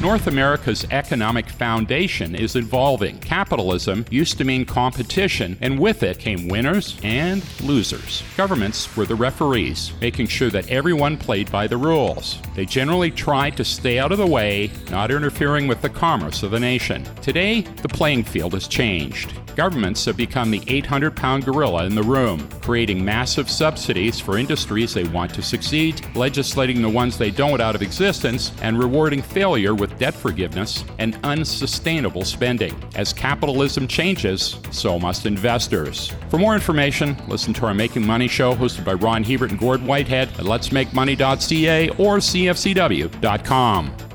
North America's economic foundation is evolving. Capitalism used to mean competition, and with it came winners and losers. Governments were the referees, making sure that everyone played by the rules. They generally tried to stay out of the way, not interfering with the commerce of the nation. Today, the playing field has changed. Governments have become the 800 pound gorilla in the room, creating massive subsidies for industries they want to succeed, legislating the ones they don't out of existence, and rewarding failure with debt forgiveness and unsustainable spending. As capitalism changes, so must investors. For more information, listen to our Making Money show hosted by Ron Hebert and Gord Whitehead at letsmakemoney.ca or cfcw.com.